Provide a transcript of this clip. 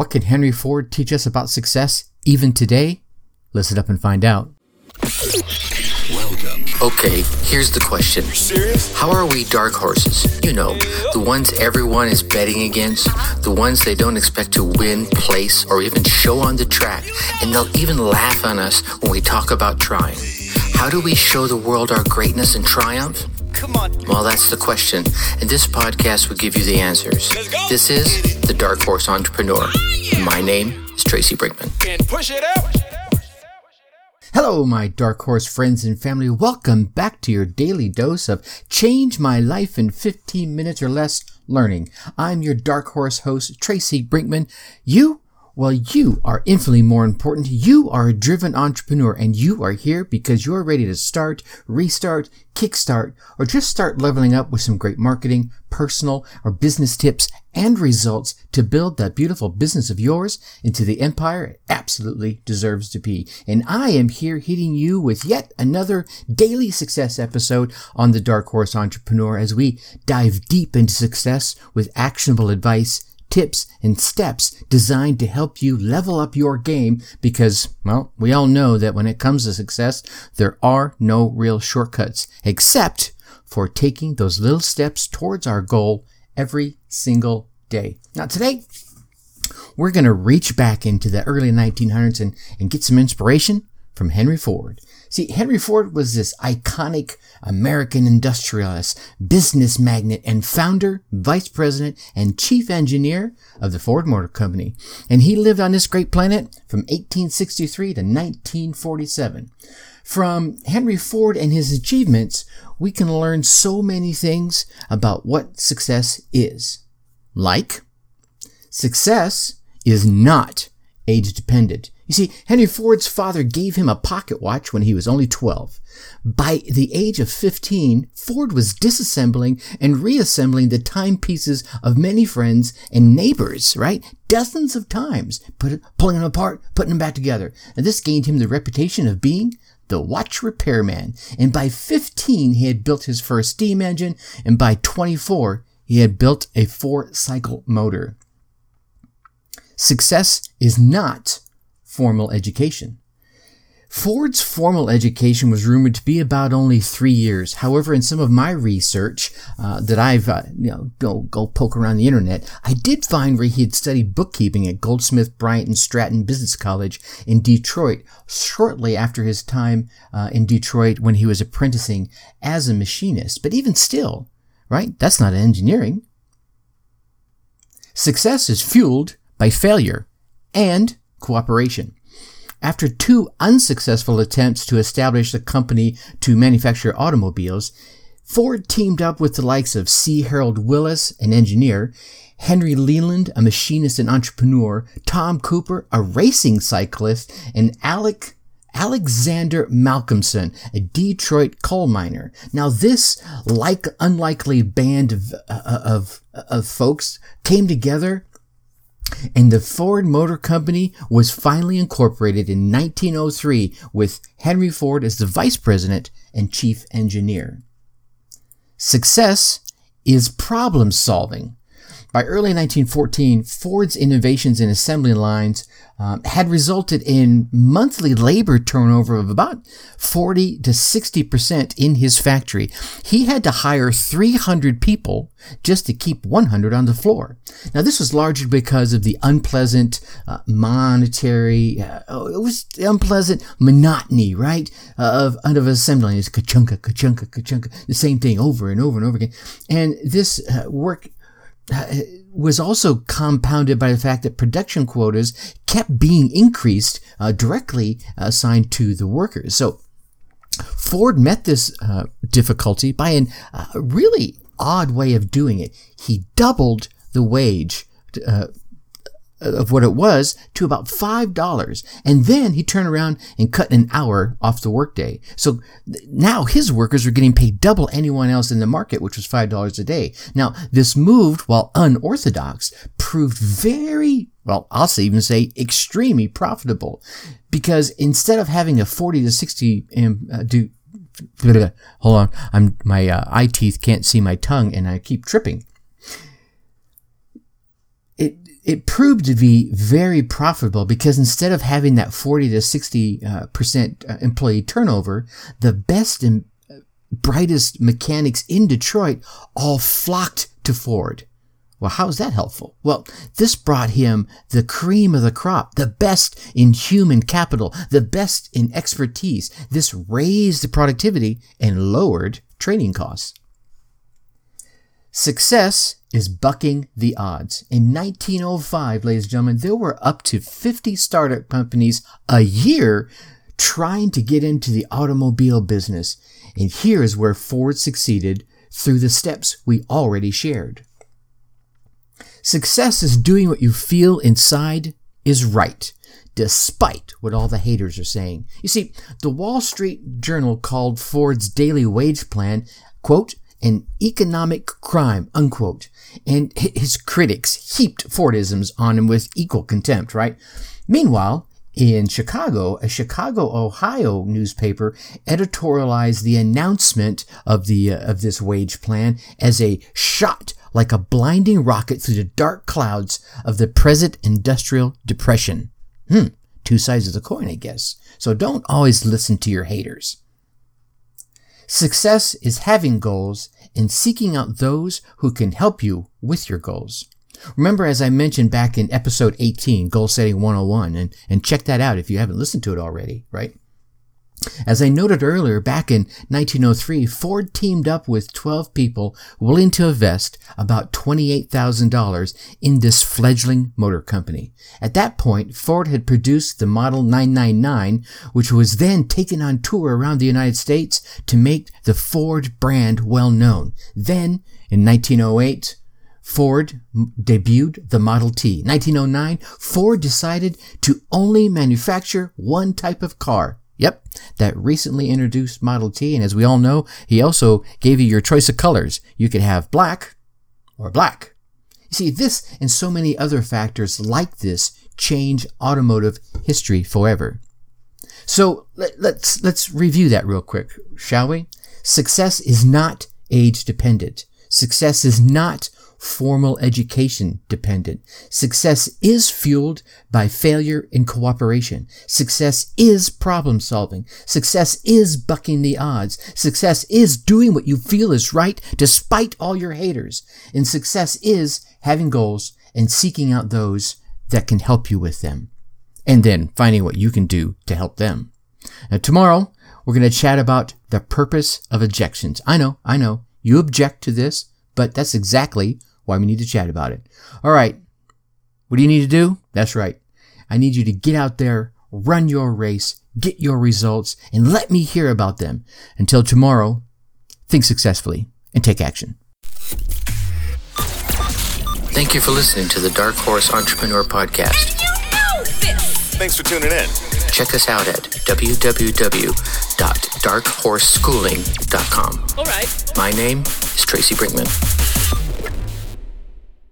What can Henry Ford teach us about success even today? Listen up and find out. Welcome. Okay, here's the question. Serious? How are we dark horses? You know, the ones everyone is betting against, the ones they don't expect to win, place, or even show on the track, and they'll even laugh on us when we talk about trying. How do we show the world our greatness and triumph? Come on. Well, that's the question, and this podcast will give you the answers. This is The Dark Horse Entrepreneur. My name is Tracy Brinkmann. And push it out. Hello, my Dark Horse friends and family. Welcome back to your daily dose of Change My Life in 15 Minutes or Less Learning. I'm your Dark Horse host, Tracy Brinkmann. You well, you are infinitely more important. You are a driven entrepreneur and you are here because you're ready to start, restart, kickstart, or just start leveling up with some great marketing, personal, or business tips and results to build that beautiful business of yours into the empire it absolutely deserves to be. And I am here hitting you with yet another daily success episode on the Dark Horse Entrepreneur as we dive deep into success with actionable advice tips and steps designed to help you level up your game because, well, we all know that when it comes to success, there are no real shortcuts except for taking those little steps towards our goal every single day. Now today, we're going to reach back into the early 1900s and, and get some inspiration from Henry Ford. See, Henry Ford was this iconic American industrialist, business magnate, and founder, vice president, and chief engineer of the Ford Motor Company. And he lived on this great planet from 1863 to 1947. From Henry Ford and his achievements, we can learn so many things about what success is. Like, success is not age dependent. You see, Henry Ford's father gave him a pocket watch when he was only 12. By the age of 15, Ford was disassembling and reassembling the timepieces of many friends and neighbors, right? Dozens of times, put pulling them apart, putting them back together. And this gained him the reputation of being the watch repairman. And by 15, he had built his first steam engine, and by 24, he had built a four cycle motor. Success is not formal education. Ford's formal education was rumored to be about only three years. However, in some of my research uh, that I've uh, you know go go poke around the internet, I did find where he had studied bookkeeping at Goldsmith, Bryant, and Stratton Business College in Detroit shortly after his time uh, in Detroit when he was apprenticing as a machinist. But even still, right? That's not engineering. Success is fueled by failure and cooperation. After two unsuccessful attempts to establish a company to manufacture automobiles, Ford teamed up with the likes of C. Harold Willis, an engineer, Henry Leland, a machinist and entrepreneur, Tom Cooper, a racing cyclist, and Alec Alexander Malcomson, a Detroit coal miner. Now, this like unlikely band of, uh, of, of folks came together and the Ford Motor Company was finally incorporated in 1903 with Henry Ford as the vice president and chief engineer. Success is problem solving. By early 1914, Ford's innovations in assembly lines um, had resulted in monthly labor turnover of about 40 to 60% in his factory. He had to hire 300 people just to keep 100 on the floor. Now, this was largely because of the unpleasant uh, monetary, uh, oh, it was the unpleasant monotony, right? Uh, of, of assembly. It's ka-chunka, ka-chunka, ka-chunka, the same thing over and over and over again. And this uh, work was also compounded by the fact that production quotas kept being increased uh, directly assigned to the workers. So Ford met this uh, difficulty by a uh, really odd way of doing it. He doubled the wage uh, of what it was to about $5. And then he turned around and cut an hour off the workday. So now his workers are getting paid double anyone else in the market, which was $5 a day. Now, this moved, while unorthodox, proved very, well, I'll even say extremely profitable because instead of having a 40 to 60 um, uh, do, hold on, I'm, my uh, eye teeth can't see my tongue and I keep tripping it proved to be very profitable because instead of having that 40 to 60 uh, percent uh, employee turnover, the best and uh, brightest mechanics in Detroit all flocked to Ford. Well, how is that helpful? Well, this brought him the cream of the crop, the best in human capital, the best in expertise. This raised productivity and lowered training costs. Success is bucking the odds. In 1905, ladies and gentlemen, there were up to 50 startup companies a year trying to get into the automobile business. And here is where Ford succeeded through the steps we already shared. Success is doing what you feel inside is right, despite what all the haters are saying. You see, the Wall Street Journal called Ford's daily wage plan, quote, an economic crime, unquote. And his critics heaped Fordisms on him with equal contempt, right? Meanwhile, in Chicago, a Chicago, Ohio newspaper editorialized the announcement of the uh, of this wage plan as a shot like a blinding rocket through the dark clouds of the present industrial depression. Hmm, two sides of the coin, I guess. So don't always listen to your haters. Success is having goals and seeking out those who can help you with your goals. Remember, as I mentioned back in episode 18, Goal Setting 101, and, and check that out if you haven't listened to it already, right? As I noted earlier, back in 1903, Ford teamed up with 12 people willing to invest about $28,000 in this fledgling motor company. At that point, Ford had produced the Model 999, which was then taken on tour around the United States to make the Ford brand well known. Then, in 1908, Ford debuted the Model T. 1909, Ford decided to only manufacture one type of car, Yep, that recently introduced Model T. And as we all know, he also gave you your choice of colors. You could have black or black. You see, this and so many other factors like this change automotive history forever. So let, let's, let's review that real quick, shall we? Success is not age dependent. Success is not formal education dependent. Success is fueled by failure and cooperation. Success is problem solving. Success is bucking the odds. Success is doing what you feel is right despite all your haters. And success is having goals and seeking out those that can help you with them. And then finding what you can do to help them. Now, tomorrow, we're going to chat about the purpose of objections. I know, I know, you object to this, but that's exactly why we need to chat about it. All right. What do you need to do? That's right. I need you to get out there, run your race, get your results, and let me hear about them. Until tomorrow, think successfully and take action. Thank you for listening to the Dark Horse Entrepreneur Podcast. You know Thanks for tuning in. Check us out at www.darkhorseschooling.com. All right. My name is Tracy Brinkmann.